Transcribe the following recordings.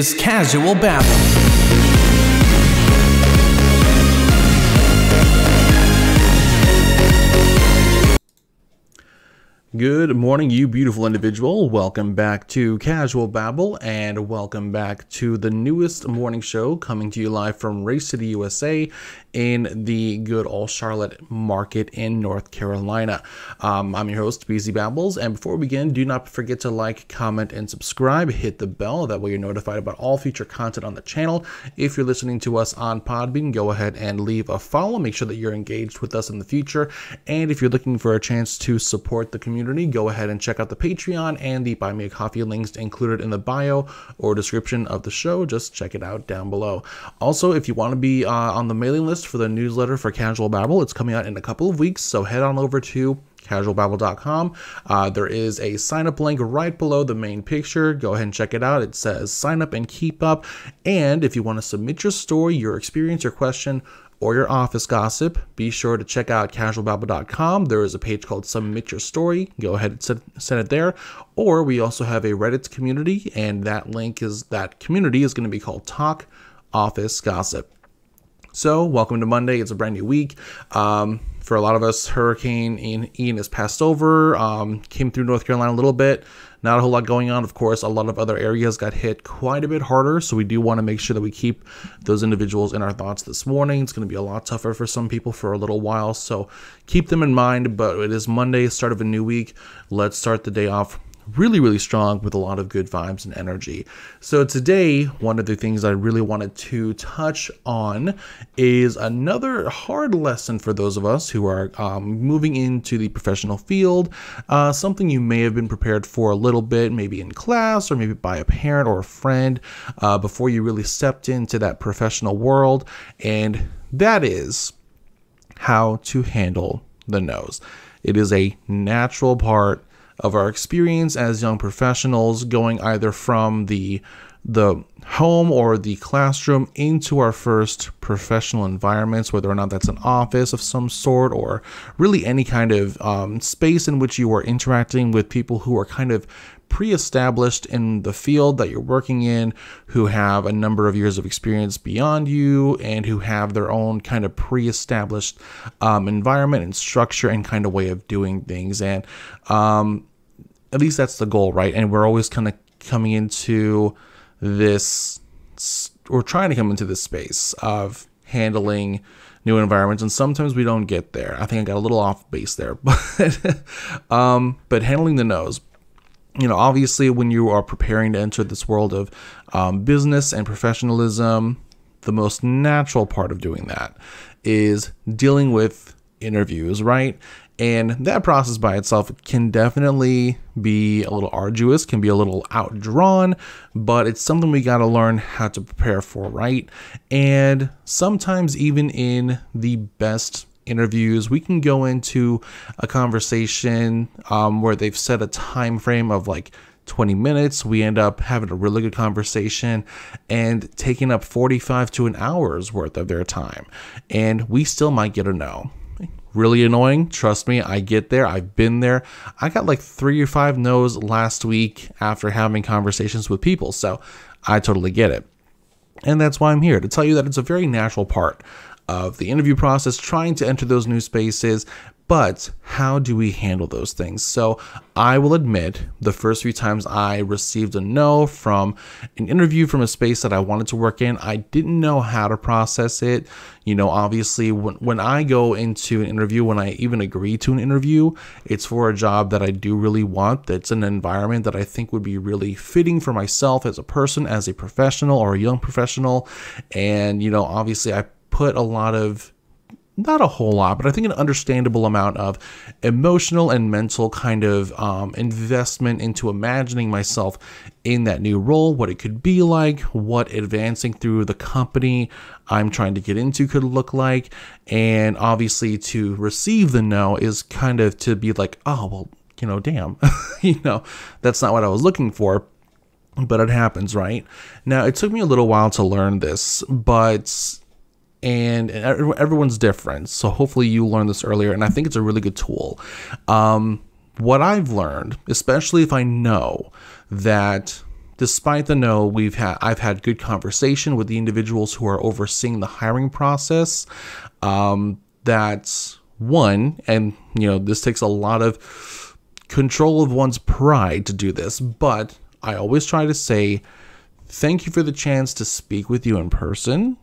is Casual Babble. Good morning, you beautiful individual. Welcome back to Casual Babble and welcome back to the newest morning show coming to you live from Race City, USA in the good old Charlotte market in North Carolina. Um, I'm your host, BZ Babbles, and before we begin, do not forget to like, comment, and subscribe. Hit the bell, that way you're notified about all future content on the channel. If you're listening to us on Podbean, go ahead and leave a follow. Make sure that you're engaged with us in the future. And if you're looking for a chance to support the community, go ahead and check out the Patreon and the Buy Me a Coffee links included in the bio or description of the show. Just check it out down below. Also, if you want to be uh, on the mailing list for the newsletter for Casual Babble, it's coming out in a couple of weeks, so head on over to casualbabble.com. Uh, there is a sign up link right below the main picture. Go ahead and check it out. It says sign up and keep up. And if you want to submit your story, your experience, your question, or your office gossip, be sure to check out casualbabble.com. There is a page called Submit Your Story. Go ahead and send, it there. Or we also have a Reddit community, and that link is that community is going to be called Talk Office Gossip. So, welcome to Monday. It's a brand new week. Um, for a lot of us, Hurricane Ian, Ian has passed over, um, came through North Carolina a little bit. Not a whole lot going on. Of course, a lot of other areas got hit quite a bit harder. So we do want to make sure that we keep those individuals in our thoughts this morning. It's going to be a lot tougher for some people for a little while. So keep them in mind. But it is Monday, start of a new week. Let's start the day off really, really strong with a lot of good vibes and energy. So, today, one of the things I really wanted to touch on is another hard lesson for those of us who are um, moving into the professional field. Uh, something you may have been prepared for a little bit, maybe in class or maybe by a parent or a friend uh, before you really stepped into that professional world. And that is how to handle the no's. It is a natural part of our experience as young professionals going either from the the home or the classroom into our first professional environments, whether or not that's an office of some sort or really any kind of um, space in which you are interacting with people who are kind of pre established in the field that you're working in, who have a number of years of experience beyond you, and who have their own kind of pre established um, environment and structure and kind of way of doing things. And um, at least that's the goal, right? And we're always kind of coming into this, we're trying to come into this space of handling new environments, and sometimes we don't get there. I think I got a little off base there, but um, but handling the no's. You know, obviously, when you are preparing to enter this world of um, business and professionalism, the most natural part of doing that is dealing with interviews, right? And that process by itself can definitely be a little arduous, can be a little outdrawn, but it's something we got to learn how to prepare for, right? And sometimes, even in the best interviews we can go into a conversation um, where they've set a time frame of like 20 minutes. We end up having a really good conversation and taking up 45 to an hour's worth of their time. And we still might get a no really annoying. Trust me, I get there. I've been there. I got like three or five no's last week after having conversations with people. So I totally get it. And that's why I'm here to tell you that it's a very natural part of the interview process, trying to enter those new spaces, but how do we handle those things? So I will admit the first few times I received a no from an interview from a space that I wanted to work in, I didn't know how to process it. You know, obviously, when, when I go into an interview, when I even agree to an interview, it's for a job that I do really want, that's an environment that I think would be really fitting for myself as a person, as a professional or a young professional. And, you know, obviously, I put a lot of not a whole lot, but I think an understandable amount of emotional and mental kind of um, investment into imagining myself in that new role, what it could be like, what advancing through the company I'm trying to get into could look like. And obviously, to receive the no is kind of to be like, oh, well, you know, damn, you know, that's not what I was looking for but it happens, right? Now, it took me a little while to learn this, but and everyone's different. So hopefully you learned this earlier, and I think it's a really good tool. Um, what I've learned, especially if I know that despite the no, we've had I've had good conversation with the individuals who are overseeing the hiring process. Um, that's one, and you know this takes a lot of control of one's pride to do this, but I always try to say thank you for the chance to speak with you in person,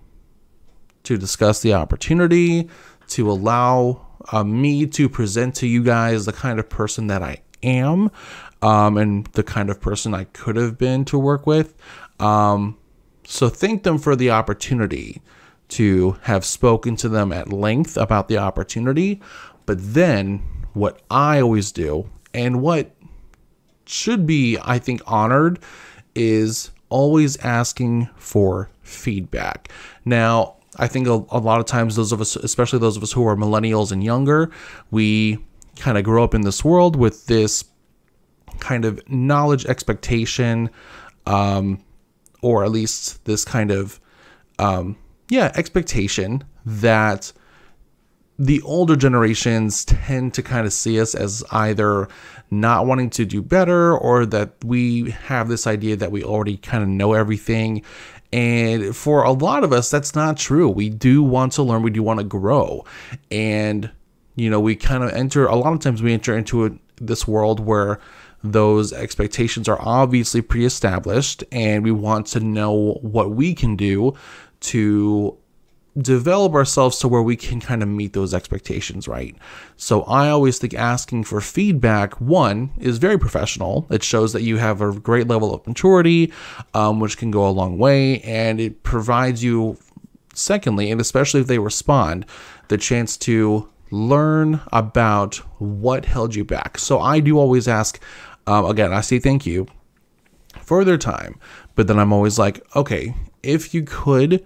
to discuss the opportunity, to allow uh, me to present to you guys the kind of person that I am um, and the kind of person I could have been to work with. Um, so thank them for the opportunity to have spoken to them at length about the opportunity. But then what I always do and what should be, I think, honored is always asking for feedback. Now, I think a, a, lot of times those of us, especially those of us who are millennials and younger, we kind of grow up in this world with this kind of knowledge expectation, um, or at least this kind of, um, yeah, expectation that the older generations tend to kind of see us as either not wanting to do better or that we have this idea that we already kind of know everything. And for a lot of us, that's not true. We do want to learn, we do want to grow. And, you know, we kind of enter, a lot of times we enter into a, this world where those expectations are obviously pre established and we want to know what we can do to develop ourselves to where we can kind of meet those expectations, right? So I always think asking for feedback, one, is very professional. It shows that you have a great level of maturity, um, which can go a long way, and it provides you, secondly, and especially if they respond, the chance to learn about what held you back. So I do always ask, um, again, I say thank you for their time, but then I'm always like, okay, if you could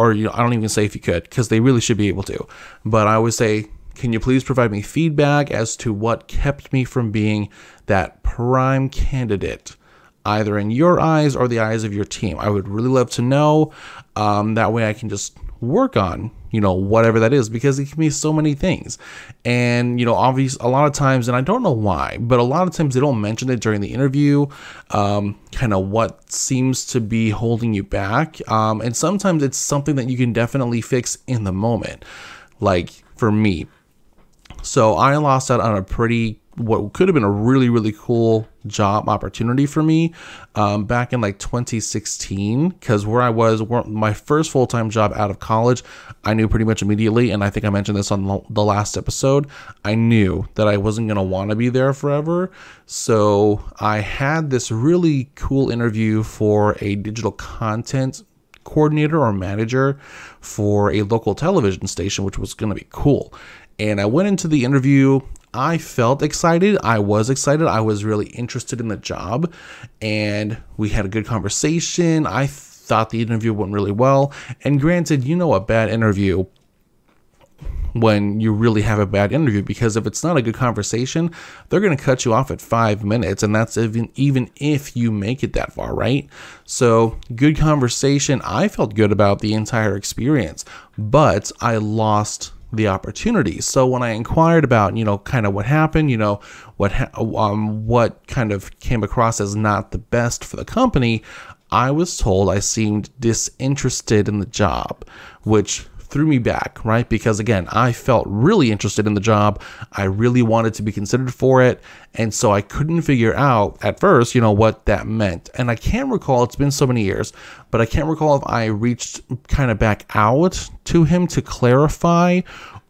or you know, I don't even say if you could, because they really should be able to. But I always say, can you please provide me feedback as to what kept me from being that prime candidate, either in your eyes or the eyes of your team? I would really love to know. Um, that way I can just work on you know whatever that is because it can be so many things. And you know obviously a lot of times and i don't know why but a lot of times they don't mention it during the interview um, kind of what seems to be holding you back um, and sometimes it's something that you can definitely fix in the moment. Like for me so i lost out on a pretty what could have been a really really cool job opportunity for me um, back in like 2016 because where i was my first full-time job out of college i knew pretty much immediately and i think i mentioned this on the last episode i knew that i wasn't going to want to be there forever so i had this really cool interview for a digital content coordinator or manager for a local television station which was going to be cool and I went into the interview. I felt excited. I was excited. I was really interested in the job and we had a good conversation. I thought the interview went really well. And granted, you know, a bad interview when you really have a bad interview because if it's not a good conversation, they're going to cut you off at 5 minutes and that's even even if you make it that far, right? So, good conversation. I felt good about the entire experience, but I lost the opportunity. So when I inquired about, you know, kind of what happened, you know, what ha- um, what kind of came across as not the best for the company, I was told I seemed disinterested in the job, which threw me back, right? Because again, I felt really interested in the job. I really wanted to be considered for it. And so I couldn't figure out at first, you know, what that meant. And I can't recall, it's been so many years, but I can't recall if I reached kind of back out to him to clarify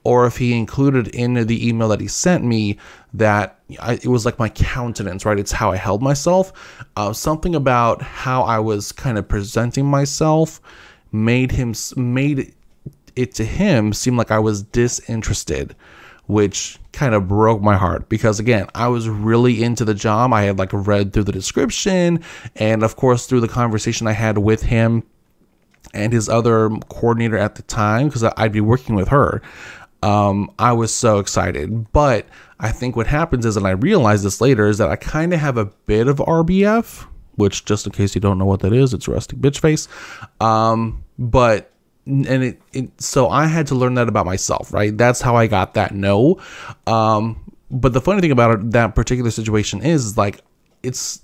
or if he included in the email that he sent me that I, it was like my countenance, right? It's how I held myself. Uh, something about how I was kind of presenting myself made him made it to him seemed like I was disinterested, which kind of broke my heart because again, I was really into the job. I had like read through the description and of course through the conversation I had with him and his other coordinator at the time because I'd be working with her. Um, I was so excited. But I think what happens is, and I realized this later, is that I kind of have a bit of RBF, which just in case you don't know what that is, it's resting bitch face. Um, but and it, it, so I had to learn that about myself, right? That's how I got that no. Um, but the funny thing about it, that particular situation is like it's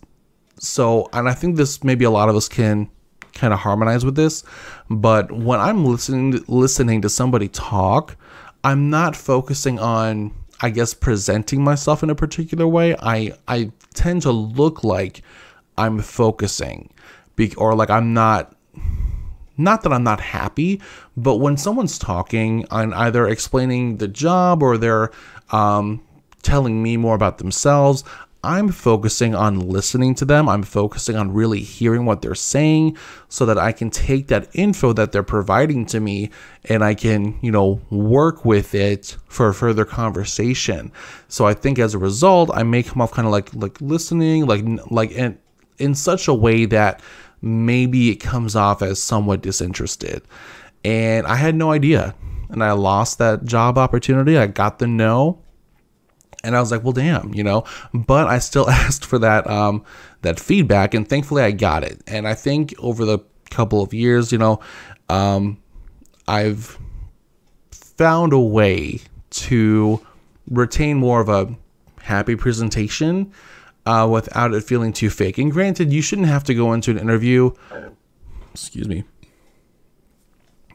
so, and I think this maybe a lot of us can kind of harmonize with this, but when I'm listening listening to somebody talk, I'm not focusing on I guess presenting myself in a particular way. I I tend to look like I'm focusing be, or like I'm not not that I'm not happy, but when someone's talking and either explaining the job or they're um, telling me more about themselves, I'm focusing on listening to them. I'm focusing on really hearing what they're saying so that I can take that info that they're providing to me and I can, you know, work with it for further conversation. So I think as a result, I may come off kind of like like listening, like like in in such a way that maybe it comes off as somewhat disinterested. And I had no idea. And I lost that job opportunity. I got the no. And I was like, well, damn, you know. But I still asked for that um, that feedback, and thankfully I got it. And I think over the couple of years, you know, um, I've found a way to retain more of a happy presentation uh, without it feeling too fake. And granted, you shouldn't have to go into an interview. Excuse me.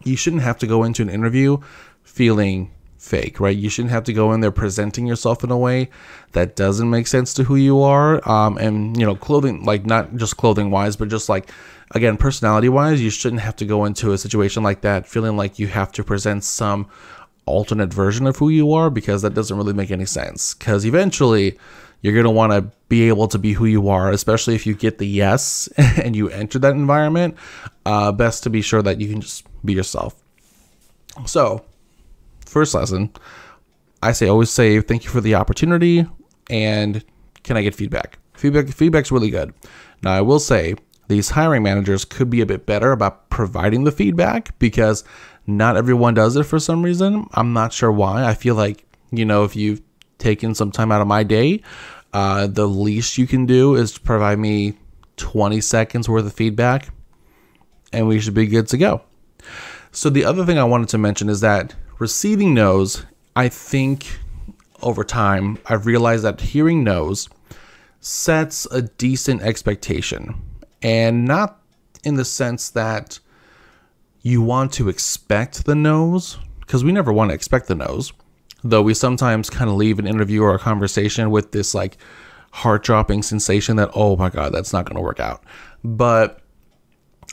You shouldn't have to go into an interview feeling fake, right? You shouldn't have to go in there presenting yourself in a way that doesn't make sense to who you are. Um, and you know, clothing, like not just clothing wise, but just like again, personality wise, you shouldn't have to go into a situation like that feeling like you have to present some alternate version of who you are because that doesn't really make any sense. Because eventually, you're going to want to be able to be who you are, especially if you get the yes and you enter that environment. Uh, best to be sure that you can just be yourself. So, first lesson, I say always say thank you for the opportunity and can I get feedback? Feedback feedback's really good. Now, I will say these hiring managers could be a bit better about providing the feedback because not everyone does it for some reason. I'm not sure why. I feel like, you know, if you've taken some time out of my day. Uh, the least you can do is provide me 20 seconds worth of feedback, and we should be good to go. So, the other thing I wanted to mention is that receiving no's, I think over time, I've realized that hearing no's sets a decent expectation. And not in the sense that you want to expect the no's, because we never want to expect the no's though we sometimes kind of leave an interview or a conversation with this like heart dropping sensation that, oh my God, that's not going to work out. But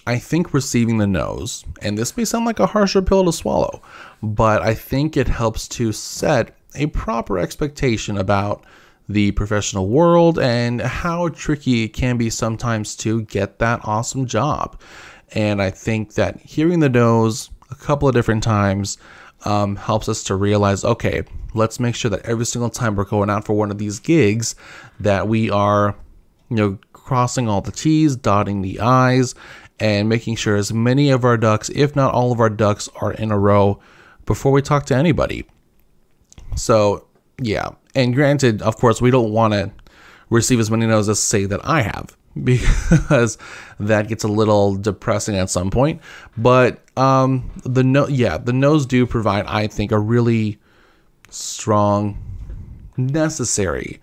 I think receiving the no's, and this may sound like a harsher pill to swallow, but I think it helps to set a proper expectation about the professional world and how tricky it can be sometimes to get that awesome job. And I think that hearing the no's a couple of different times um, helps us to realize okay, let's make sure that every single time we're going out for one of these gigs, that we are, you know, crossing all the T's, dotting the I's, and making sure as many of our ducks, if not all of our ducks, are in a row before we talk to anybody. So, yeah. And granted, of course, we don't want to receive as many no's as say that I have because that gets a little depressing at some point. But um, the no, yeah, the no's do provide, I think, a really strong, necessary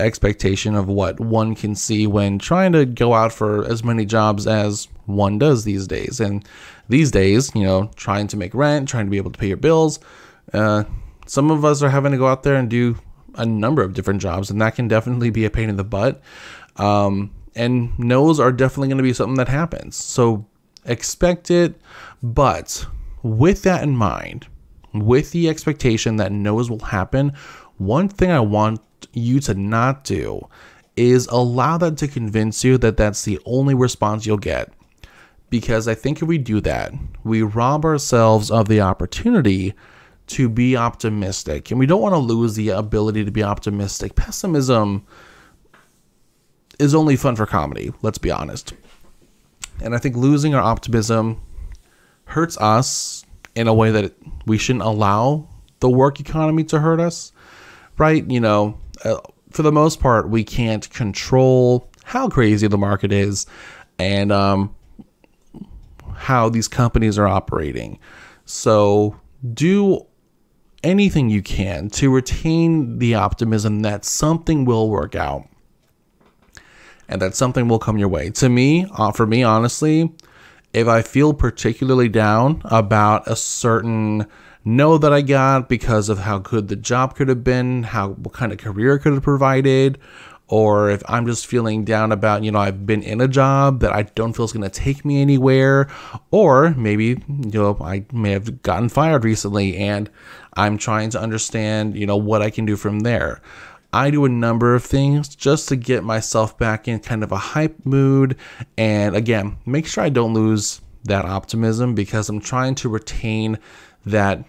expectation of what one can see when trying to go out for as many jobs as one does these days. And these days, you know, trying to make rent, trying to be able to pay your bills. Uh, some of us are having to go out there and do a number of different jobs, and that can definitely be a pain in the butt. Um, and no's are definitely going to be something that happens. So expect it, but with that in mind, with the expectation that no's will happen, one thing I want you to not do is allow that to convince you that that's the only response you'll get. Because I think if we do that, we rob ourselves of the opportunity to be optimistic. And we don't want to lose the ability to be optimistic. Pessimism is only fun for comedy, let's be honest. And I think losing our optimism hurts us in a way that we shouldn't allow the work economy to hurt us, right? You know, uh, for the most part, we can't control how crazy the market is and um, how these companies are operating. So do anything you can to retain the optimism that something will work out and that something will come your way. To me, uh, for me, honestly, if I feel particularly down about a certain no that I got because of how good the job could have been, how what kind of career could have provided, or if I'm just feeling down about, you know, I've been in a job that I don't feel is going to take me anywhere, or maybe, you know, I may have gotten fired recently and I'm trying to understand, you know, what I can do from there. I do a number of things just to get myself back in kind of a hype mood. And again, make sure I don't lose that optimism because I'm trying to retain that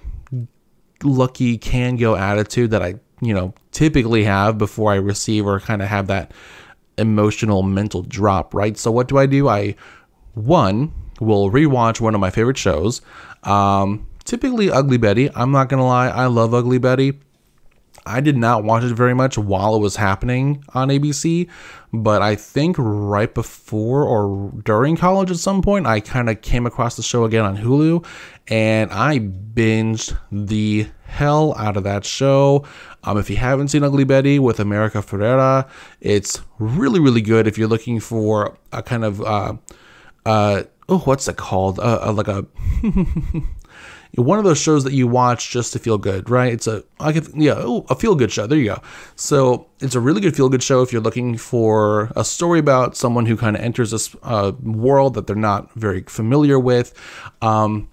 lucky can go attitude that I, you know, typically have before I receive or kind of have that emotional mental drop, right? So what do I do? I one will rewatch one of my favorite shows. Um, typically Ugly Betty. I'm not gonna lie, I love Ugly Betty. I did not watch it very much while it was happening on ABC, but I think right before or during college at some point, I kind of came across the show again on Hulu and I binged the hell out of that show. Um, if you haven't seen Ugly Betty with America Ferrera, it's really, really good if you're looking for a kind of, uh, uh, oh, what's it called? Uh, uh like a. one of those shows that you watch just to feel good, right? It's a I could yeah, ooh, a feel good show. There you go. So it's a really good feel good show if you're looking for a story about someone who kind of enters this uh, world that they're not very familiar with. Um,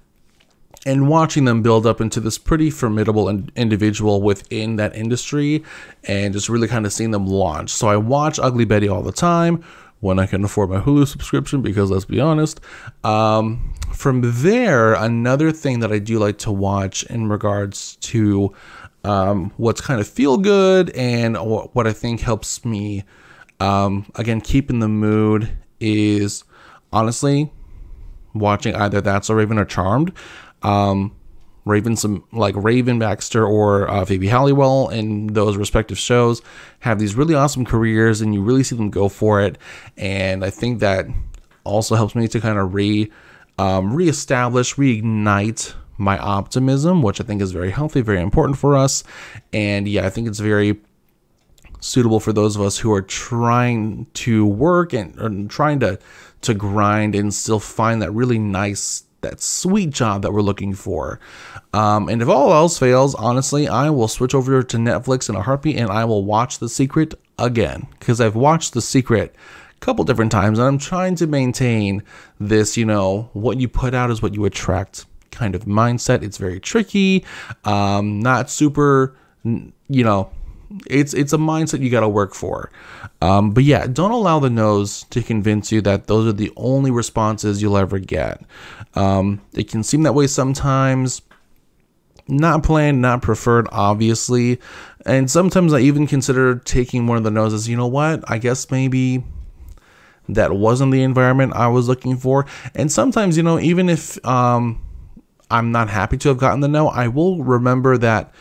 and watching them build up into this pretty formidable individual within that industry and just really kind of seeing them launch. So I watch Ugly Betty all the time when I can afford my Hulu subscription because let's be honest. Um, from there, another thing that I do like to watch in regards to um, what's kind of feel good and what I think helps me, um, again, keep in the mood is honestly watching either That's So Raven or Charmed. Um, Raven, some like Raven Baxter or uh, Phoebe Halliwell in those respective shows have these really awesome careers, and you really see them go for it. And I think that also helps me to kind of re um, reestablish, reignite my optimism, which I think is very healthy, very important for us. And yeah, I think it's very suitable for those of us who are trying to work and, and trying to to grind and still find that really nice that sweet job that we're looking for. Um, and if all else fails, honestly, I will switch over to Netflix in a heartbeat and I will watch The Secret again because I've watched The Secret a couple different times and I'm trying to maintain this, you know, what you put out is what you attract kind of mindset. It's very tricky, um, not super, you know, it's it's a mindset you got to work for. Um, but yeah, don't allow the no's to convince you that those are the only responses you'll ever get. Um, it can seem that way sometimes. Not planned, not preferred, obviously. And sometimes I even consider taking one of the noses. You know what? I guess maybe that wasn't the environment I was looking for. And sometimes, you know, even if um, I'm not happy to have gotten the no, I will remember that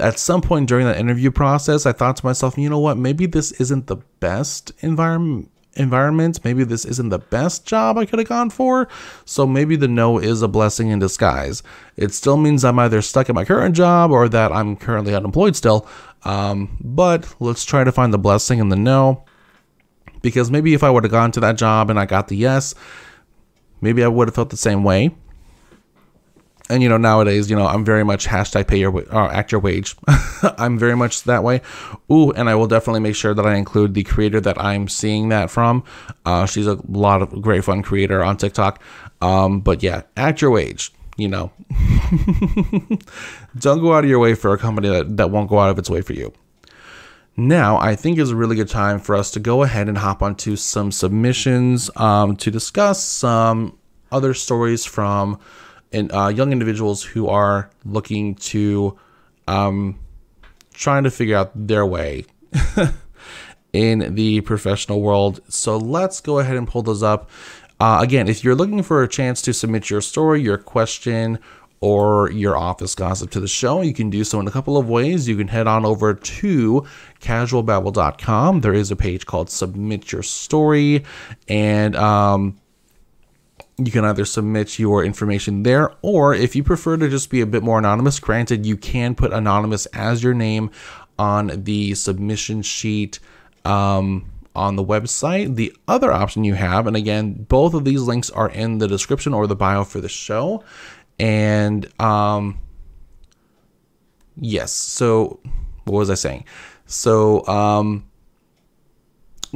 at some point during that interview process, I thought to myself, you know what, maybe this isn't the best environment environment. Maybe this isn't the best job I could have gone for. So maybe the no is a blessing in disguise. It still means I'm either stuck at my current job or that I'm currently unemployed still. Um, but let's try to find the blessing in the no. Because maybe if I would have gone to that job and I got the yes, maybe I would have felt the same way and you know nowadays you know i'm very much hashtag pay your uh, act your wage. I'm very much that way. Ooh and i will definitely make sure that i include the creator that i'm seeing that from. Uh, she's a lot of great fun creator on tiktok. Um, but yeah act your wage you know. Don't go out of your way for a company that, that won't go out of its way for you. Now, I think is a really good time for us to go ahead and hop onto some submissions um, to discuss some other stories from and uh, young individuals who are looking to um, trying to figure out their way in the professional world. So let's go ahead and pull those up. Uh, again, if you're looking for a chance to submit your story, your question, or your office gossip to the show, you can do so in a couple of ways. You can head on over to casualbabble.com. There is a page called Submit Your Story, and um, you can either submit your information there, or if you prefer to just be a bit more anonymous, granted, you can put anonymous as your name on the submission sheet um, on the website. The other option you have, and again, both of these links are in the description or the bio for the show. And um, yes, so what was I saying? So um,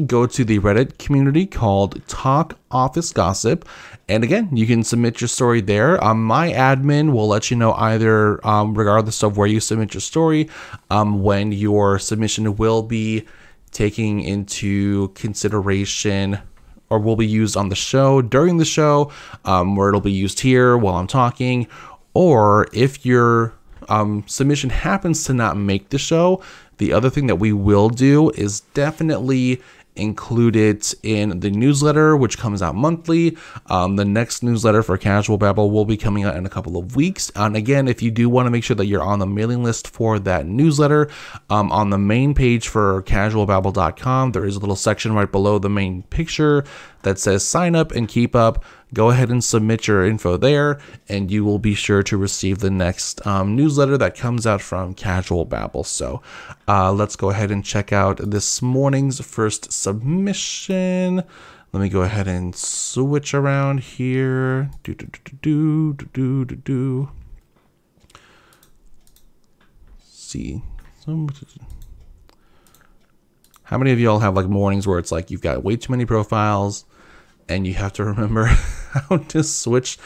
go to the Reddit community called Talk Office Gossip. And again, you can submit your story there. Um, my admin will let you know either, um, regardless of where you submit your story, um, when your submission will be taking into consideration or will be used on the show during the show, um, where it'll be used here while I'm talking, or if your um, submission happens to not make the show, the other thing that we will do is definitely include it in the newsletter, which comes out monthly. Um, the next newsletter for Casual Babble will be coming out in a couple of weeks. And again, if you do want to make sure that you're on the mailing list for that newsletter, um, on the main page for casualbabble.com, there is a little section right below the main picture that says sign up and keep up go ahead and submit your info there, and you will be sure to receive the next um, newsletter that comes out from Casual Babble. So uh, let's go ahead and check out this morning's first submission. Let me go ahead and switch around here. Do do do do do do do. See. How many of y'all have like mornings where it's like you've got way too many profiles and you have to remember how to switch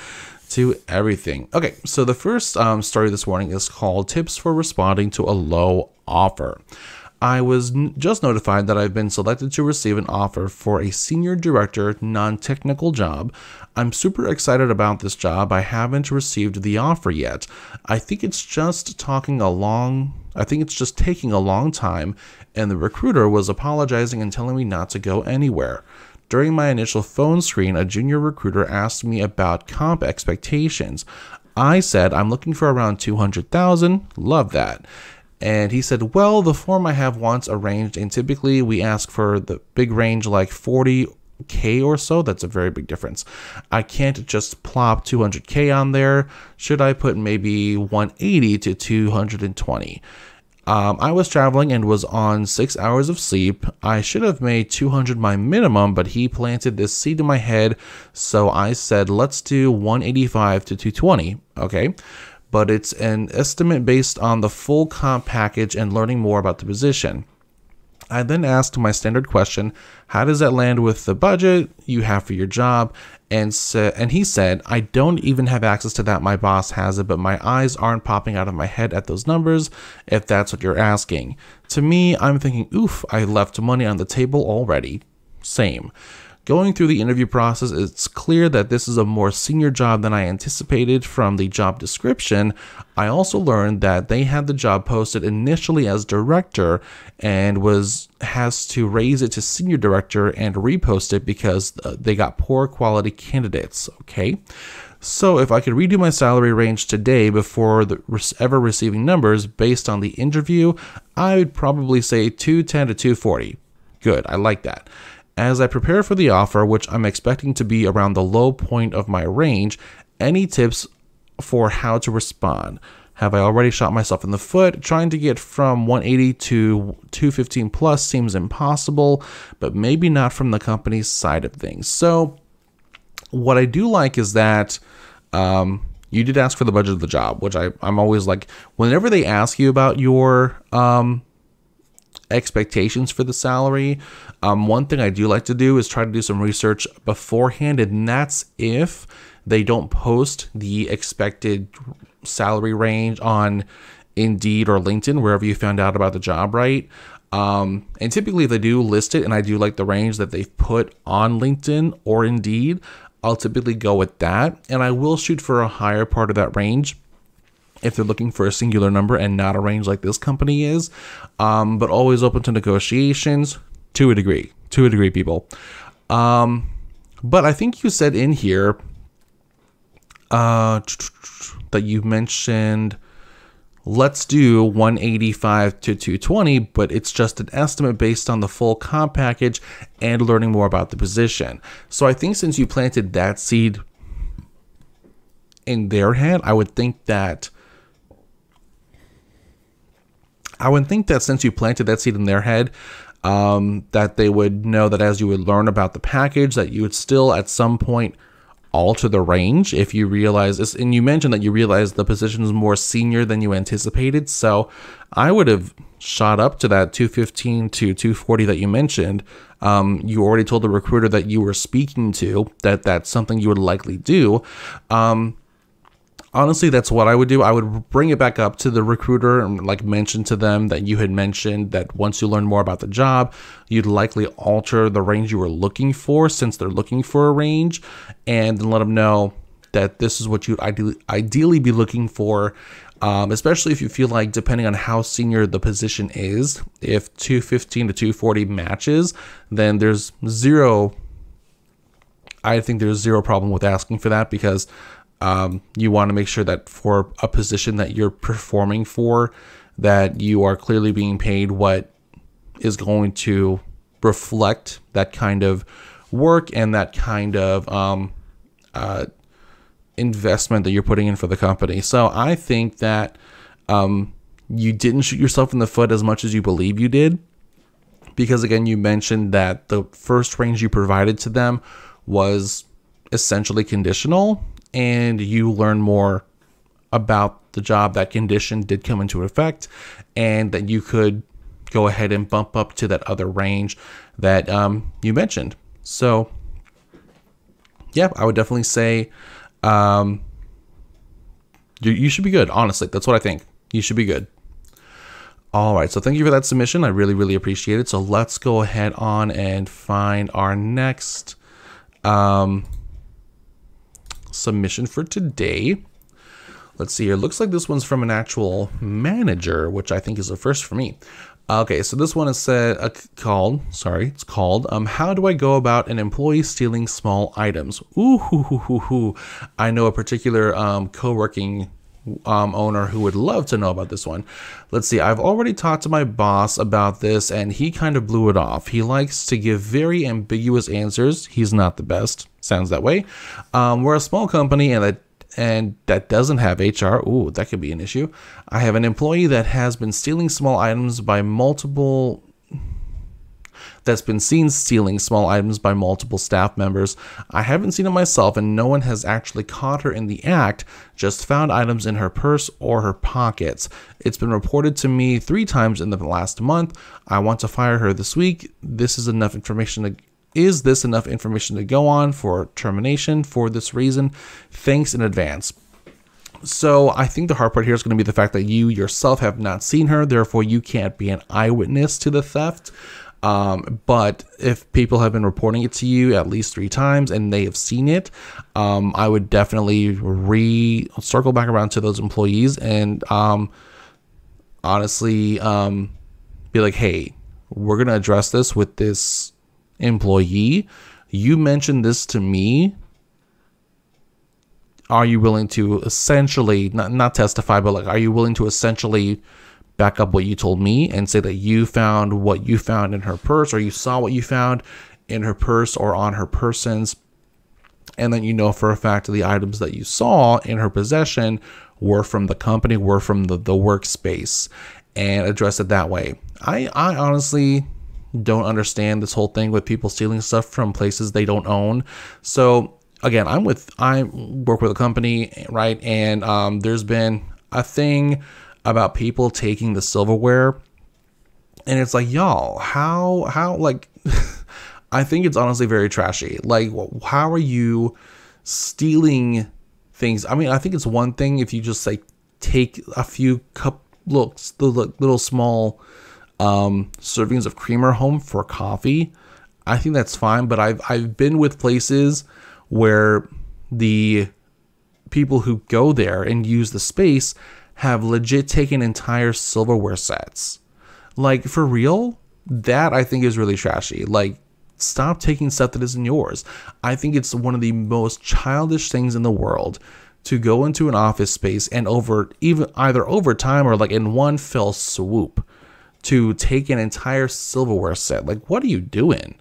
to everything. Okay, so the first um, story this morning is called Tips for Responding to a Low Offer. I was just notified that I've been selected to receive an offer for a senior director non technical job. I'm super excited about this job. I haven't received the offer yet. I think it's just talking a long I think it's just taking a long time, and the recruiter was apologizing and telling me not to go anywhere. During my initial phone screen, a junior recruiter asked me about comp expectations. I said, I'm looking for around 200,000. Love that. And he said, Well, the form I have wants arranged, and typically we ask for the big range like 40K or so. That's a very big difference. I can't just plop 200K on there. Should I put maybe 180 to 220? Um, I was traveling and was on six hours of sleep. I should have made 200 my minimum, but he planted this seed in my head. So I said, let's do 185 to 220. Okay. But it's an estimate based on the full comp package and learning more about the position. I then asked my standard question, how does that land with the budget you have for your job? And sa- and he said, I don't even have access to that. My boss has it, but my eyes aren't popping out of my head at those numbers, if that's what you're asking. To me, I'm thinking, oof, I left money on the table already. Same. Going through the interview process, it's clear that this is a more senior job than I anticipated from the job description. I also learned that they had the job posted initially as director and was has to raise it to senior director and repost it because uh, they got poor quality candidates, okay? So if I could redo my salary range today before the, ever receiving numbers based on the interview, I would probably say 210 to 240. Good, I like that. As I prepare for the offer, which I'm expecting to be around the low point of my range, any tips for how to respond? Have I already shot myself in the foot? Trying to get from 180 to 215 plus seems impossible, but maybe not from the company's side of things. So, what I do like is that um, you did ask for the budget of the job, which I, I'm always like, whenever they ask you about your um, expectations for the salary. Um, one thing I do like to do is try to do some research beforehand, and that's if they don't post the expected salary range on Indeed or LinkedIn, wherever you found out about the job, right? Um, and typically, if they do list it, and I do like the range that they've put on LinkedIn or Indeed, I'll typically go with that, and I will shoot for a higher part of that range if they're looking for a singular number and not a range like this company is, um, but always open to negotiations to a degree. To a degree, people. Um, but I think you said in here uh, that you mentioned let's do 185 to 220, but it's just an estimate based on the full comp package and learning more about the position. So I think since you planted that seed in their head, I would think that I would think that since you planted that seed in their head, Um, that they would know that as you would learn about the package, that you would still at some point alter the range if you realize this. And you mentioned that you realized the position is more senior than you anticipated. So I would have shot up to that 215 to 240 that you mentioned. Um, you already told the recruiter that you were speaking to that that's something you would likely do. Um, honestly that's what i would do. I would bring it back up to the recruiter and like mention to them that you had mentioned that once you learn more about the job you'd likely alter the range you were looking for since they're looking for a range and then let them know that this is what you'd ideally, be looking for um, especially if you feel like depending on how senior the position is if 215 to 240 matches then there's zero i think there's zero problem with asking for that because um, you want to make sure that for a position that you're performing for, that you are clearly being paid what is going to reflect that kind of work and that kind of um, uh, investment that you're putting in for the company. So I think that um, you didn't shoot yourself in the foot as much as you believe you did. Because again, you mentioned that the first range you provided to them was essentially conditional and you learn more about the job that condition did come into effect and that you could go ahead and bump up to that other range that um, you mentioned. So, yeah, I would definitely say um, you, you should be good. Honestly, that's what I think. You should be good. All right, so thank you for that submission. I really, really appreciate it. So let's go ahead on and find our next um, submission for today. Let's see here. Looks like this one's from an actual manager, which I think is a first for me. Okay, so this one is said uh, called. Sorry, it's called. Um, how do I go about an employee stealing small items? Ooh, hoo, hoo, hoo, hoo. I know a particular um, co-working um, owner who would love to know about this one. Let's see, I've already talked to my boss about this and he kind of blew it off. He likes to give very ambiguous answers. He's not the best. Sounds that way. Um, we're a small company and that and that doesn't have HR. Ooh, that could be an issue. I have an employee that has been stealing small items by multiple that's been seen stealing small items by multiple staff members. I haven't seen it myself, and no one has actually caught her in the act, just found items in her purse or her pockets. It's been reported to me three times in the last month. I want to fire her this week. This is enough information to is this enough information to go on for termination for this reason? Thanks in advance. So I think the hard part here is going to be the fact that you yourself have not seen her, therefore you can't be an eyewitness to the theft. Um, but if people have been reporting it to you at least three times and they have seen it, um, I would definitely re circle back around to those employees and um, honestly um, be like, hey, we're going to address this with this employee. You mentioned this to me. Are you willing to essentially, not, not testify, but like, are you willing to essentially back up what you told me and say that you found what you found in her purse or you saw what you found in her purse or on her persons. And then you know for a fact the items that you saw in her possession were from the company were from the, the workspace and address it that way. I i honestly don't understand this whole thing with people stealing stuff from places they don't own. So again i'm with i work with a company right? And um, there's been a thing about people taking the silverware. And it's like y'all how how like i think it's honestly very trashy. Like how are you stealing things? I mean i think it's one thing if you just like take a few cup looks the little small um, servings of creamer home for coffee. I think that's fine but i've i've been with places where the people who go there and use the space have legit taken entire silverware sets. Like, for real? That I think is really trashy. Like, stop taking stuff that isn't yours. I think it's one of the most childish things in the world to go into an office space and over even either over time or like in one fell swoop to take an entire silverware set. Like, what are you doing?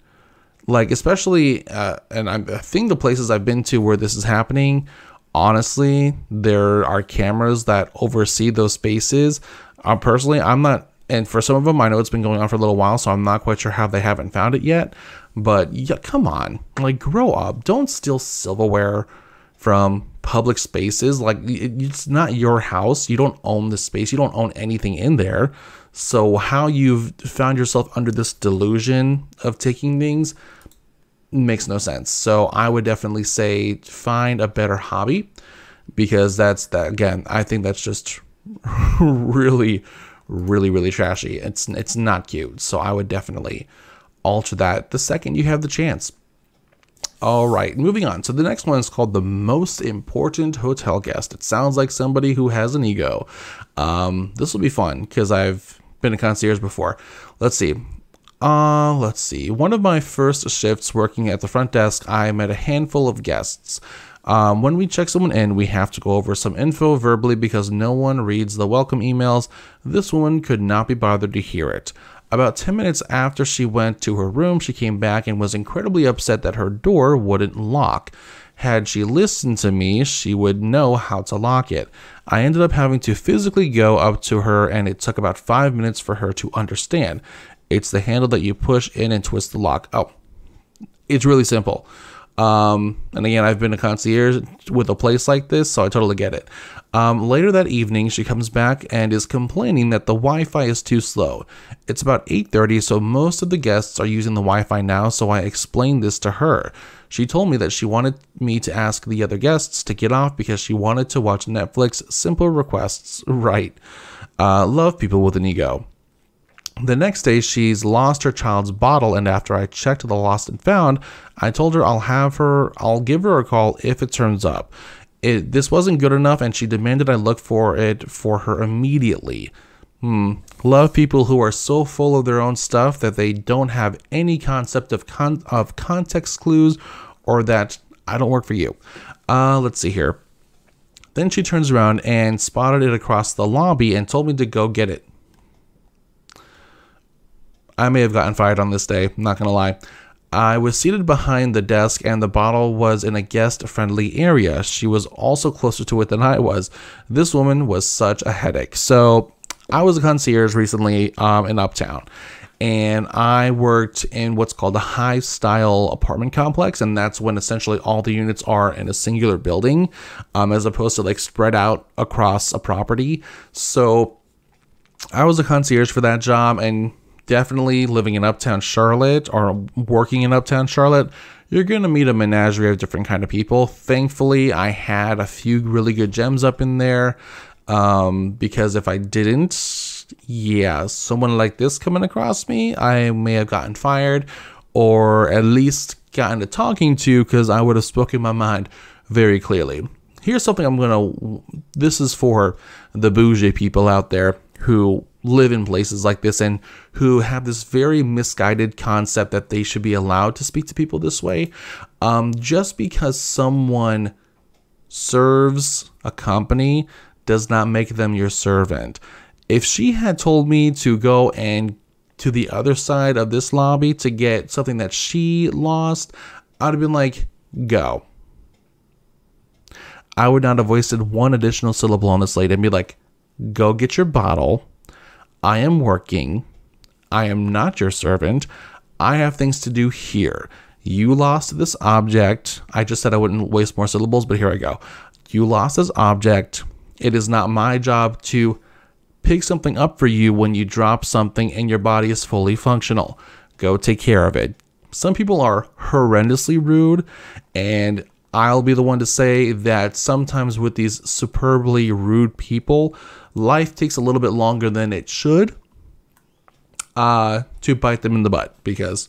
Like, especially, uh, and I think the places I've been to where this is happening honestly, there are cameras that oversee those spaces. Uh, personally, I'm not And for some of them, I know it's been going on for a little while, so I'm not quite sure how they haven't found it yet. But yeah, come on, like grow up. Don't steal silverware from public spaces. Like it's not your house. You don't own the space. You don't own anything in there. So how you've found yourself under this delusion of taking things makes no sense. So I would definitely say find a better hobby because that's that again, I think that's just really really really trashy. It's it's not cute. So I would definitely alter that the second you have the chance. All right, moving on. So the next one is called the most important hotel guest. It sounds like somebody who has an ego. Um, this will be fun because I've been a concierge before. Let's see. Uh, let's see. One of my first shifts working at the front desk, I met a handful of guests. Um, when we check someone in, we have to go over some info verbally because no one reads the welcome emails. This woman could not be bothered to hear it. About 10 minutes after she went to her room, she came back and was incredibly upset that her door wouldn't lock. Had she listened to me, she would know how to lock it. I ended up having to physically go up to her, and it took about five minutes for her to understand. It's the handle that you push in and twist the lock. Oh, it's really simple. Um, and again, I've been a concierge with a place like this, so I totally get it. Um, later that evening, she comes back and is complaining that the Wi-Fi is too slow. It's about 8:30, so most of the guests are using the Wi-Fi now. So I explained this to her. She told me that she wanted me to ask the other guests to get off because she wanted to watch Netflix. Simple requests, right? Uh, love people with an ego. The next day, she's lost her child's bottle, and after I checked the lost and found, I told her I'll have her, I'll give her a call if it turns up. It, this wasn't good enough, and she demanded I look for it for her immediately. Hmm. Love people who are so full of their own stuff that they don't have any concept of con- of context clues, or that I don't work for you. Uh, let's see here. Then she turns around and spotted it across the lobby and told me to go get it. I may have gotten fired on this day, not gonna lie. I was seated behind the desk and the bottle was in a guest friendly area. She was also closer to it than I was. This woman was such a headache. So I was a concierge recently um, in Uptown and I worked in what's called a high style apartment complex, and that's when essentially all the units are in a singular building, um, as opposed to like spread out across a property. So I was a concierge for that job, and definitely living in uptown Charlotte or working in uptown Charlotte, you're going to meet a menagerie of different kind of people. Thankfully, I had a few really good gems up in there um, because if I didn't, yeah, someone like this coming across me, I may have gotten fired or at least gotten to talking to because I would have spoken my mind very clearly. Here's something I'm going to, this is for the bougie people out there who live in places like this and who have this very misguided concept that they should be allowed to speak to people this way. Um, just because someone serves a company does not make them your servant. If she had told me to go and to the other side of this lobby to get something that she lost, I'd have been like, go. I would not have wasted one additional syllable on this lady and be like, go get your bottle I am working. I am not your servant. I have things to do here. You lost this object. I just said I wouldn't waste more syllables, but here I go. You lost this object. It is not my job to pick something up for you when you drop something and your body is fully functional. Go take care of it. Some people are horrendously rude, and I'll be the one to say that sometimes with these superbly rude people, life takes a little bit longer than it should uh, to bite them in the butt because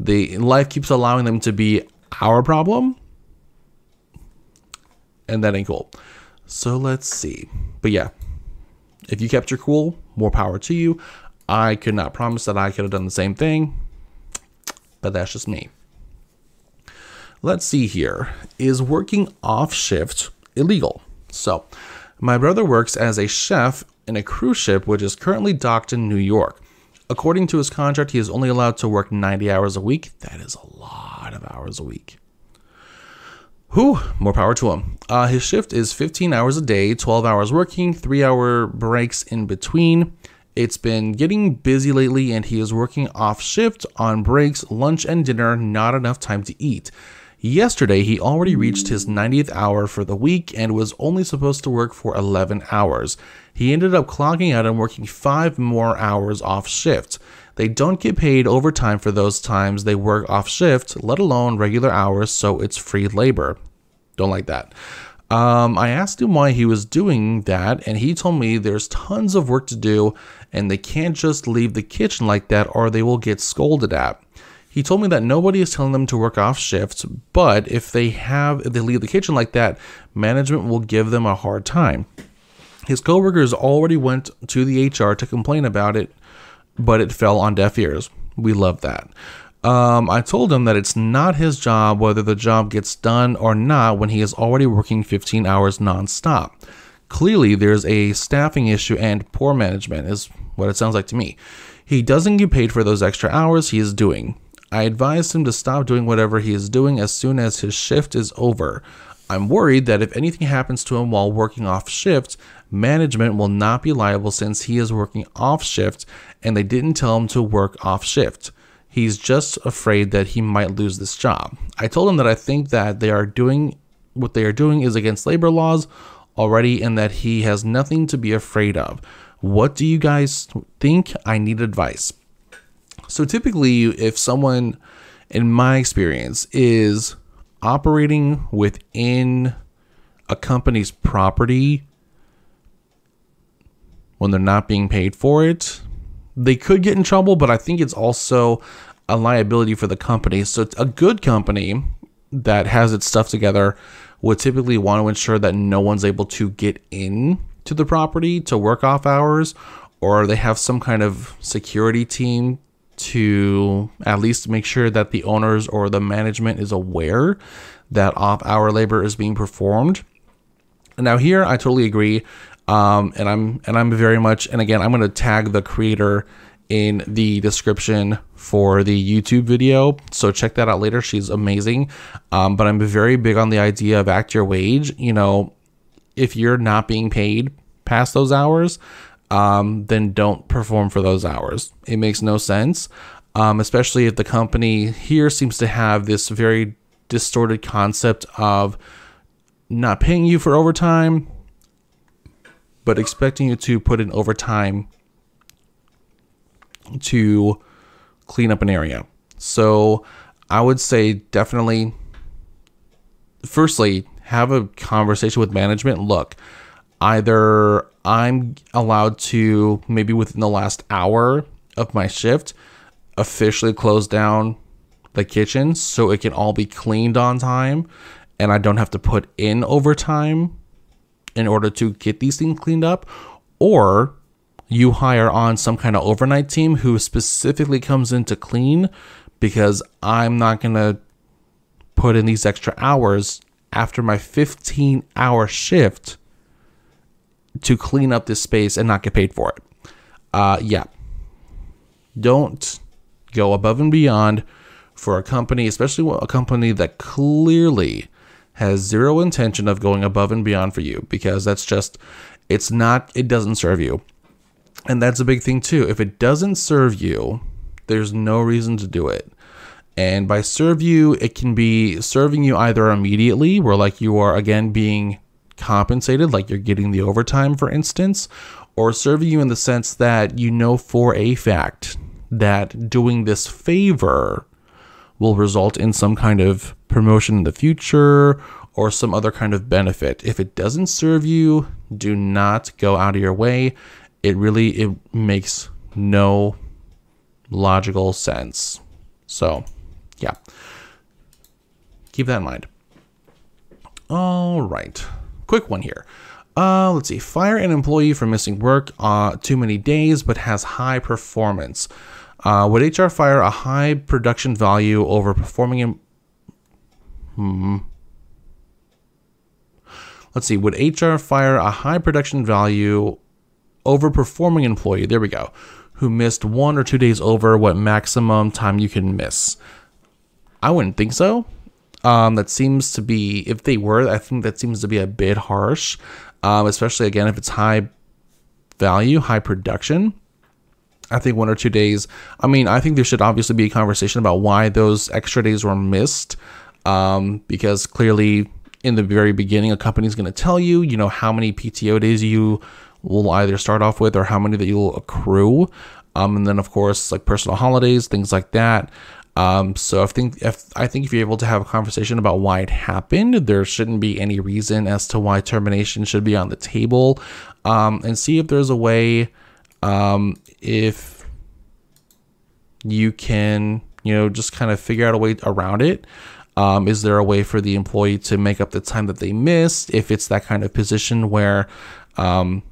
the life keeps allowing them to be our problem, and that ain't cool. So let's see. But yeah, if you kept your cool, more power to you. I could not promise that I could have done the same thing, but that's just me. Let's see here. Is working off shift illegal? So, my brother works as a chef in a cruise ship which is currently docked in New York. According to his contract, he is only allowed to work 90 hours a week. That is a lot of hours a week. Whew, more power to him. Uh, his shift is 15 hours a day, 12 hours working, 3 hour breaks in between. It's been getting busy lately, and he is working off shift on breaks, lunch, and dinner, not enough time to eat. Yesterday, he already reached his 90th hour for the week and was only supposed to work for 11 hours. He ended up clocking out and working five more hours off shift. They don't get paid overtime for those times they work off shift, let alone regular hours, so it's free labor. Don't like that. Um, I asked him why he was doing that, and he told me there's tons of work to do, and they can't just leave the kitchen like that or they will get scolded at. He told me that nobody is telling them to work off shifts, but if they have if they leave the kitchen like that, management will give them a hard time. His coworkers already went to the HR to complain about it, but it fell on deaf ears. We love that. Um, I told him that it's not his job whether the job gets done or not when he is already working 15 hours nonstop. Clearly, there's a staffing issue and poor management, is what it sounds like to me. He doesn't get paid for those extra hours he is doing. I advised him to stop doing whatever he is doing as soon as his shift is over. I'm worried that if anything happens to him while working off shift, management will not be liable since he is working off shift and they didn't tell him to work off shift. He's just afraid that he might lose this job. I told him that I think that they are doing what they are doing is against labor laws already and that he has nothing to be afraid of. What do you guys think? I need advice. So typically, if someone, in my experience, is operating within a company's property when they're not being paid for it, they could get in trouble, but I think it's also a liability for the company. So a good company that has its stuff together would typically want to ensure that no one's able to get in to the property to work off hours or they have some kind of security team to at least make sure that the owners or the management is aware that off hour labor is being performed. Now here I totally agree. Um, and I'm and I'm very much and again I'm to tag the creator in the description for the YouTube video. So check that out later. She's amazing. Um, but I'm very big on the idea of act your wage. You know, if you're not being paid past those hours, um, then don't perform for those hours. It makes no sense, um, especially if the company here seems to have this very distorted concept of not paying you for overtime, but expecting you to put in overtime to clean up an area. So I would say definitely, firstly, have a conversation with management. Look, either I'm allowed to maybe within the last hour of my shift officially close down the kitchen so it can all be cleaned on time and I don't have to put in overtime in order to get these things cleaned up or you hire on some kind of overnight team who specifically comes in to clean because I'm not going to put in these extra hours after my 15 hour shift to clean up this space and not get paid for it. Uh, yeah. Don't go above and beyond for a company, especially a company that clearly has zero intention of going above and beyond for you because that's just, it's not, it doesn't serve you. And that's a big thing too. If it doesn't serve you, there's no reason to do it. And by serve you, it can be serving you either immediately, where like you are again being compensated, like you're getting the overtime, for instance, or serving you in the sense that you know for a fact that doing this favor will result in some kind of promotion in the future or some other kind of benefit. If it doesn't serve you, do not go out of your way. It really it makes no logical sense. So, yeah. Keep that in mind. All right quick one here. Uh, let's see. Fire an employee for missing work uh, too many days but has high performance. Uh, would HR fire a high production value over performing? In- hmm. Let's see. Would HR fire a high production value over performing employee? There we go. Who missed one or two days over what maximum time you can miss? I wouldn't think so. Um, that seems to be, if they were, I think that seems to be a bit harsh, um, especially again if it's high value, high production. I think one or two days. I mean, I think there should obviously be a conversation about why those extra days were missed, um, because clearly in the very beginning, a company is going to tell you, you know, how many PTO days you will either start off with or how many that you'll accrue. Um, and then of course like personal holidays, things like that. Um, so I think if I think if you're able to have a conversation about why it happened, there shouldn't be any reason as to why termination should be on the table, um, and see if there's a way, um, if you can, you know, just kind of figure out a way around it. Um, is there a way for the employee to make up the time that they missed? If it's that kind of position where um,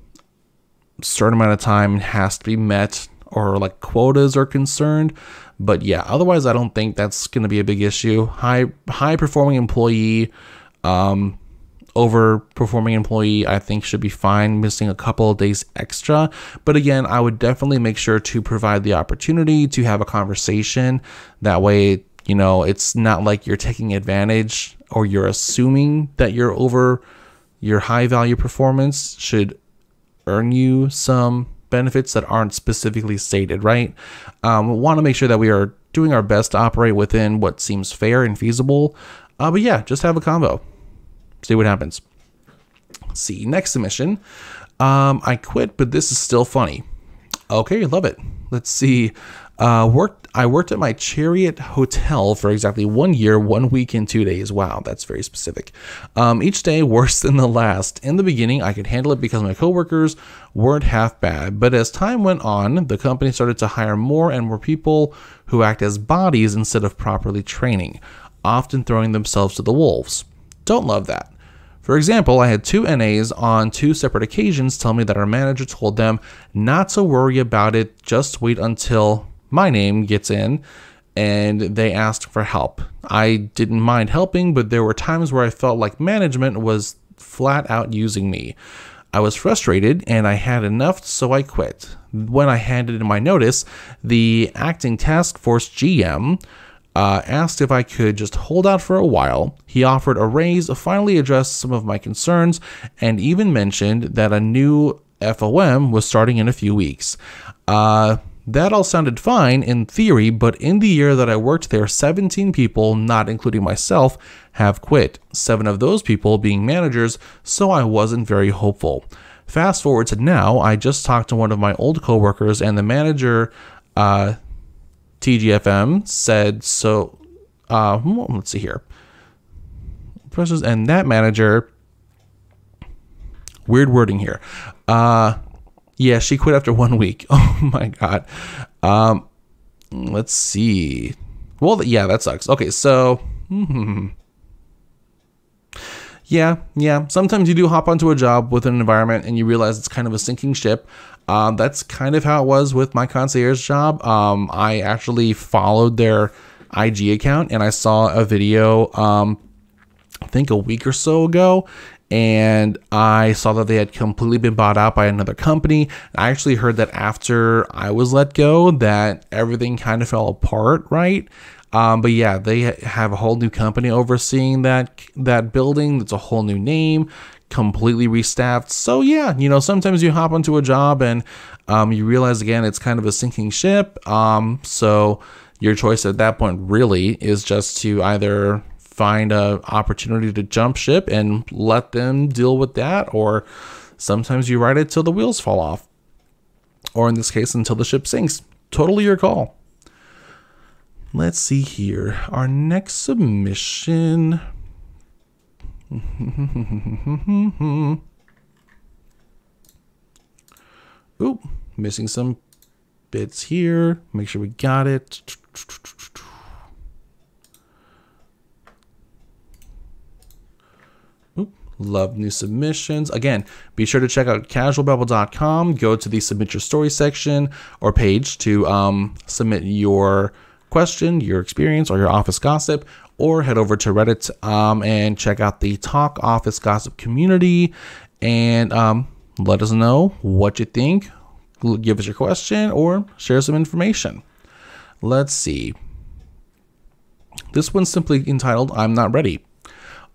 certain amount of time has to be met or like quotas are concerned. But yeah, otherwise I don't think that's going to be a big issue. High high performing employee um overperforming employee I think should be fine missing a couple of days extra. But again, I would definitely make sure to provide the opportunity to have a conversation. That way, you know, it's not like you're taking advantage or you're assuming that your over your high value performance should earn you some benefits that aren't specifically stated, right? Um, we want to make sure that we are doing our best to operate within what seems fair and feasible. Uh, but yeah, just have a combo. See what happens. See, next submission. Um, I quit, but this is still funny. Okay, love it. Let's see. Uh, worked. I worked at my Marriott Hotel for exactly one year, one week, and two days. Wow, that's very specific. Um, each day worse than the last. In the beginning, I could handle it because my coworkers weren't half bad. But as time went on, the company started to hire more and more people who act as bodies instead of properly training, often throwing themselves to the wolves. Don't love that. For example, I had two NAs on two separate occasions tell me that our manager told them not to worry about it, just wait until my name gets in and they asked for help. I didn't mind helping, but there were times where I felt like management was flat out using me. I was frustrated and I had enough, so I quit. When I handed in my notice, the acting task force GM uh, asked if I could just hold out for a while. He offered a raise, finally addressed some of my concerns, and even mentioned that a new FOM was starting in a few weeks. Uh, that all sounded fine in theory, but in the year that I worked there, 17 people, not including myself, have quit. Seven of those people being managers, so I wasn't very hopeful. Fast forward to now, I just talked to one of my old coworkers, and the manager, uh, TGFM, said so. Uh, hmm, let's see here. And that manager, weird wording here. Uh, yeah, she quit after one week. Oh my god. Um, let's see. Well, yeah, that sucks. Okay, so. Hmm. Yeah, yeah. Sometimes you do hop onto a job with an environment and you realize it's kind of a sinking ship. Um, that's kind of how it was with my concierge job. Um, I actually followed their IG account and I saw a video, um, I think a week or so ago, and I saw that they had completely been bought out by another company. I actually heard that after I was let go, that everything kind of fell apart, right? Um, but yeah, they have a whole new company overseeing that that building. That's a whole new name, completely restaffed. So yeah, you know, sometimes you hop onto a job and um, you realize again it's kind of a sinking ship. Um, so your choice at that point really is just to either find a opportunity to jump ship and let them deal with that or sometimes you ride it till the wheels fall off. Or in this case until the ship sinks. Totally your call. Let's see here. Our next submission. Oop, missing some bits here. Make sure we got it. Love new submissions. Again, be sure to check out casualbabble.com. Go to the submit your story section or page to um, submit your question, your experience, or your office gossip, or head over to Reddit um, and check out the Talk Office Gossip community and um, let us know what you think. Give us your question or share some information. Let's see. This one's simply entitled I'm Not Ready.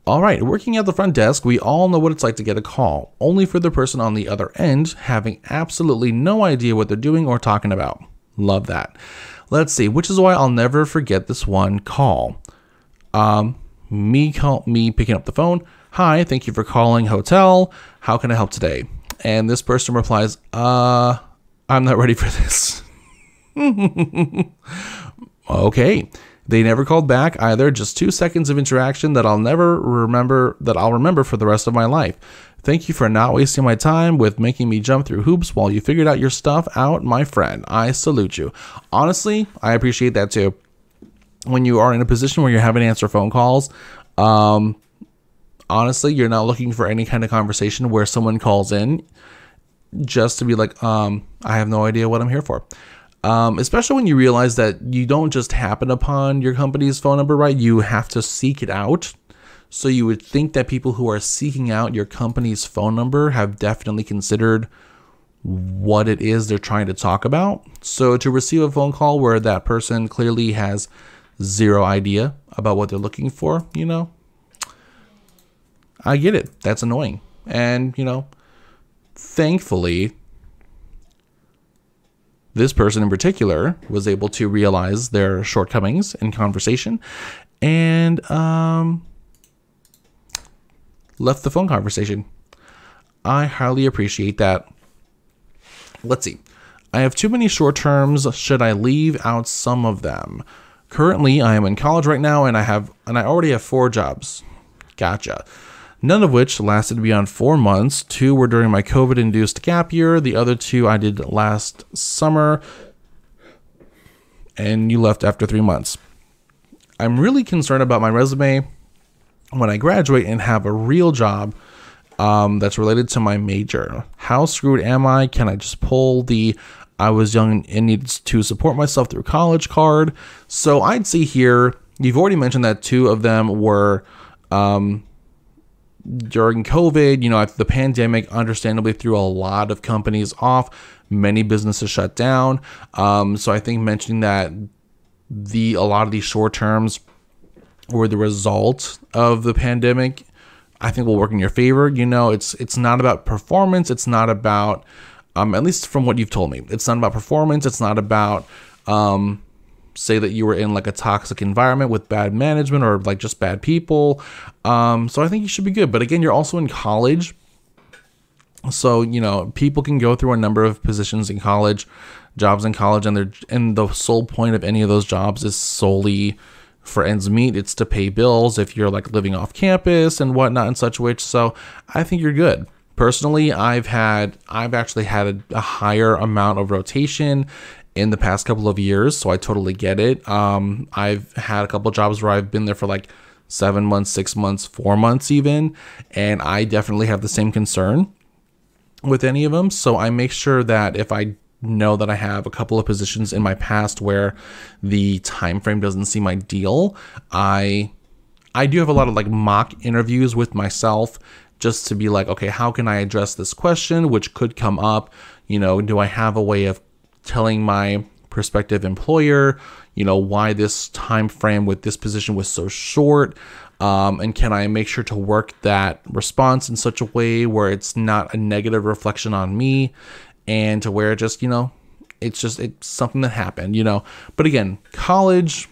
All right, working at the front desk, we all know what it's like to get a call, only for the person on the other end having absolutely no idea what they're doing or talking about. Love that. Let's see, which is why I'll never forget this one call. Um, me call me picking up the phone. Hi, thank you for calling hotel. How can I help today? And this person replies, Uh, I'm not ready for this. okay. They never called back either, just two seconds of interaction that I'll never remember that I'll remember for the rest of my life. Thank you for not wasting my time with making me jump through hoops while you figured out your stuff out, my friend. I salute you. Honestly, I appreciate that too. When you are in a position where you're having to answer phone calls, um, honestly, you're not looking for any kind of conversation where someone calls in just to be like, um, I have no idea what I'm here for. Um, especially when you realize that you don't just happen upon your company's phone number, right? You have to seek it out. So you would think that people who are seeking out your company's phone number have definitely considered what it is they're trying to talk about. So to receive a phone call where that person clearly has zero idea about what they're looking for, you know, I get it. That's annoying. And, you know, thankfully, this person in particular was able to realize their shortcomings in conversation and um, left the phone conversation. I highly appreciate that. Let's see. I have too many short terms. Should I leave out some of them? Currently, I am in college right now and I have and I already have four jobs. Gotcha none of which lasted beyond four months. Two were during my COVID induced gap year, the other two I did last summer, and you left after three months. I'm really concerned about my resume when I graduate and have a real job um, that's related to my major. How screwed am I? Can I just pull the I was young and needed to support myself through college card? So I'd see here, you've already mentioned that two of them were um, during COVID, you know, the pandemic understandably threw a lot of companies off. Many businesses shut down. Um, so I think mentioning that the a lot of these short terms were the result of the pandemic, I think will work in your favor. You know, it's it's not about performance. It's not about, um, at least from what you've told me, it's not about performance. It's not about um, say that you were in like a toxic environment with bad management or like just bad people. Um, so I think you should be good. But again, you're also in college. So, you know, people can go through a number of positions in college, jobs in college, and they're and the sole point of any of those jobs is solely for ends meet. It's to pay bills if you're like living off campus and whatnot and such which. So I think you're good. Personally, I've had I've actually had a, a higher amount of rotation in the past couple of years, so I totally get it. Um, I've had a couple jobs where I've been there for like seven months, six months, four months, even, and I definitely have the same concern with any of them. So I make sure that if I know that I have a couple of positions in my past where the time frame doesn't seem ideal, I I do have a lot of like mock interviews with myself just to be like, okay, how can I address this question which could come up? You know, do I have a way of telling my prospective employer, you know, why this time frame with this position was so short. Um, and can I make sure to work that response in such a way where it's not a negative reflection on me and to where it just, you know, it's just it's something that happened, you know. But again, college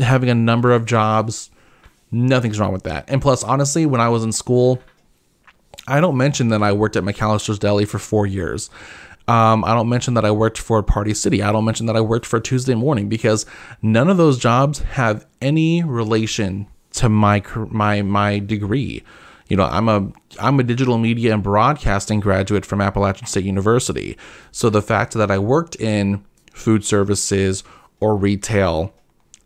having a number of jobs, nothing's wrong with that. And plus, honestly, when I was in school, I don't mention that I worked at McAllister's Deli for four years. Um, I don't mention that I worked for Party City. I don't mention that I worked for Tuesday Morning because none of those jobs have any relation to my my my degree. You know, I'm a I'm a digital media and broadcasting graduate from Appalachian State University. So the fact that I worked in food services or retail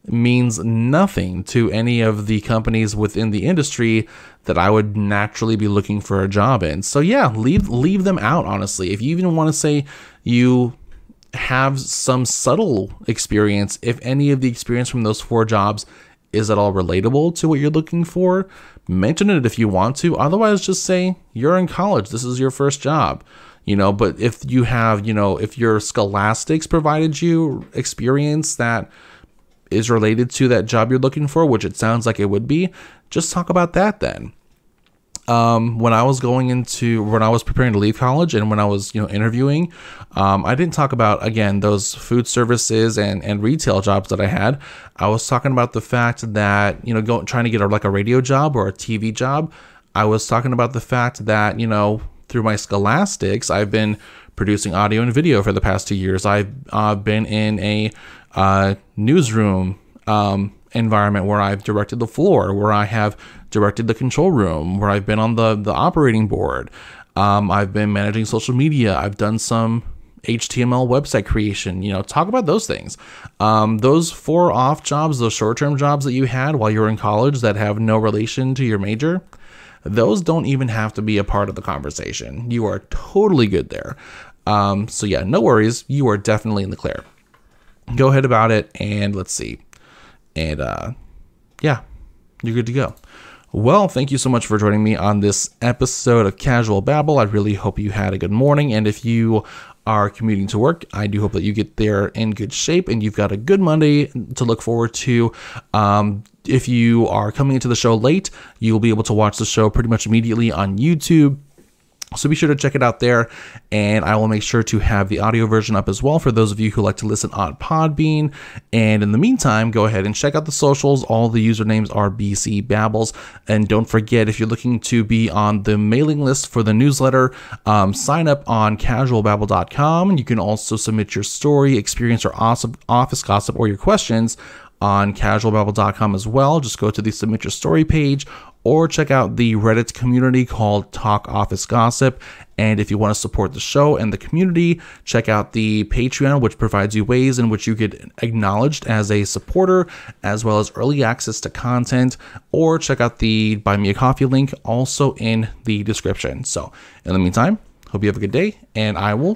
means nothing to any of the companies within the industry that I would naturally be looking for a job in. So yeah, leave leave them out honestly. If you even want to say you have some subtle experience, if any of the experience from those four jobs is at all relatable to what you're looking for, mention it if you want to. Otherwise just say you're in college, this is your first job. You know, but if you have, you know, if your scholastics provided you experience that is related to that job you're looking for, which it sounds like it would be, just talk about that then. um, when I was going into when I was preparing to leave college and when I was you know interviewing, um, I didn't talk about again those food services and and retail jobs that I had. I was talking about the fact that you know go, trying to get a, like a radio job or a TV job. I was talking about the fact that you know through my scholastics I've been producing audio and video for the past two years. I've uh, been in a uh, newsroom. Um, environment where I've directed the floor, where I have directed the control room, where I've been on the the operating board. Um, I've been managing social media. I've done some HTML website creation. You know, talk about those things. Um, those four off jobs, those short term jobs that you had while you were in college that have no relation to your major, those don't even have to be a part of the conversation. You are totally good there. Um, so yeah, no worries. You are definitely in the clear. Go ahead about it, and let's see. And uh, yeah, you're good to go. Well, thank you so much for joining me on this episode of Casual Babble. I really hope you had a good morning. And if you are commuting to work, I do hope that you get there in good shape and you've got a good Monday to look forward to. Um, if you are coming into the show late, you'll be able to watch the show pretty much immediately on YouTube. So be sure to check it out there, and I will make sure to have the audio version up as well for those of you who like to listen on Podbean. And in the meantime, go ahead and check out the socials. All the usernames are BC Babbles. And don't forget, if you're looking to be on the mailing list for the newsletter, um, sign up on casualbabble.com. You can also submit your story, experience, or office gossip, or your questions on casualbabble.com as well. Just go to the submit your story page or check out the Reddit community called Talk Office Gossip. And if you want to support the show and the community, check out the Patreon, which provides you ways in which you get acknowledged as a supporter, as well as early access to content, or check out the Buy Me a Coffee link also in the description. So, in the meantime, hope you have a good day, and I will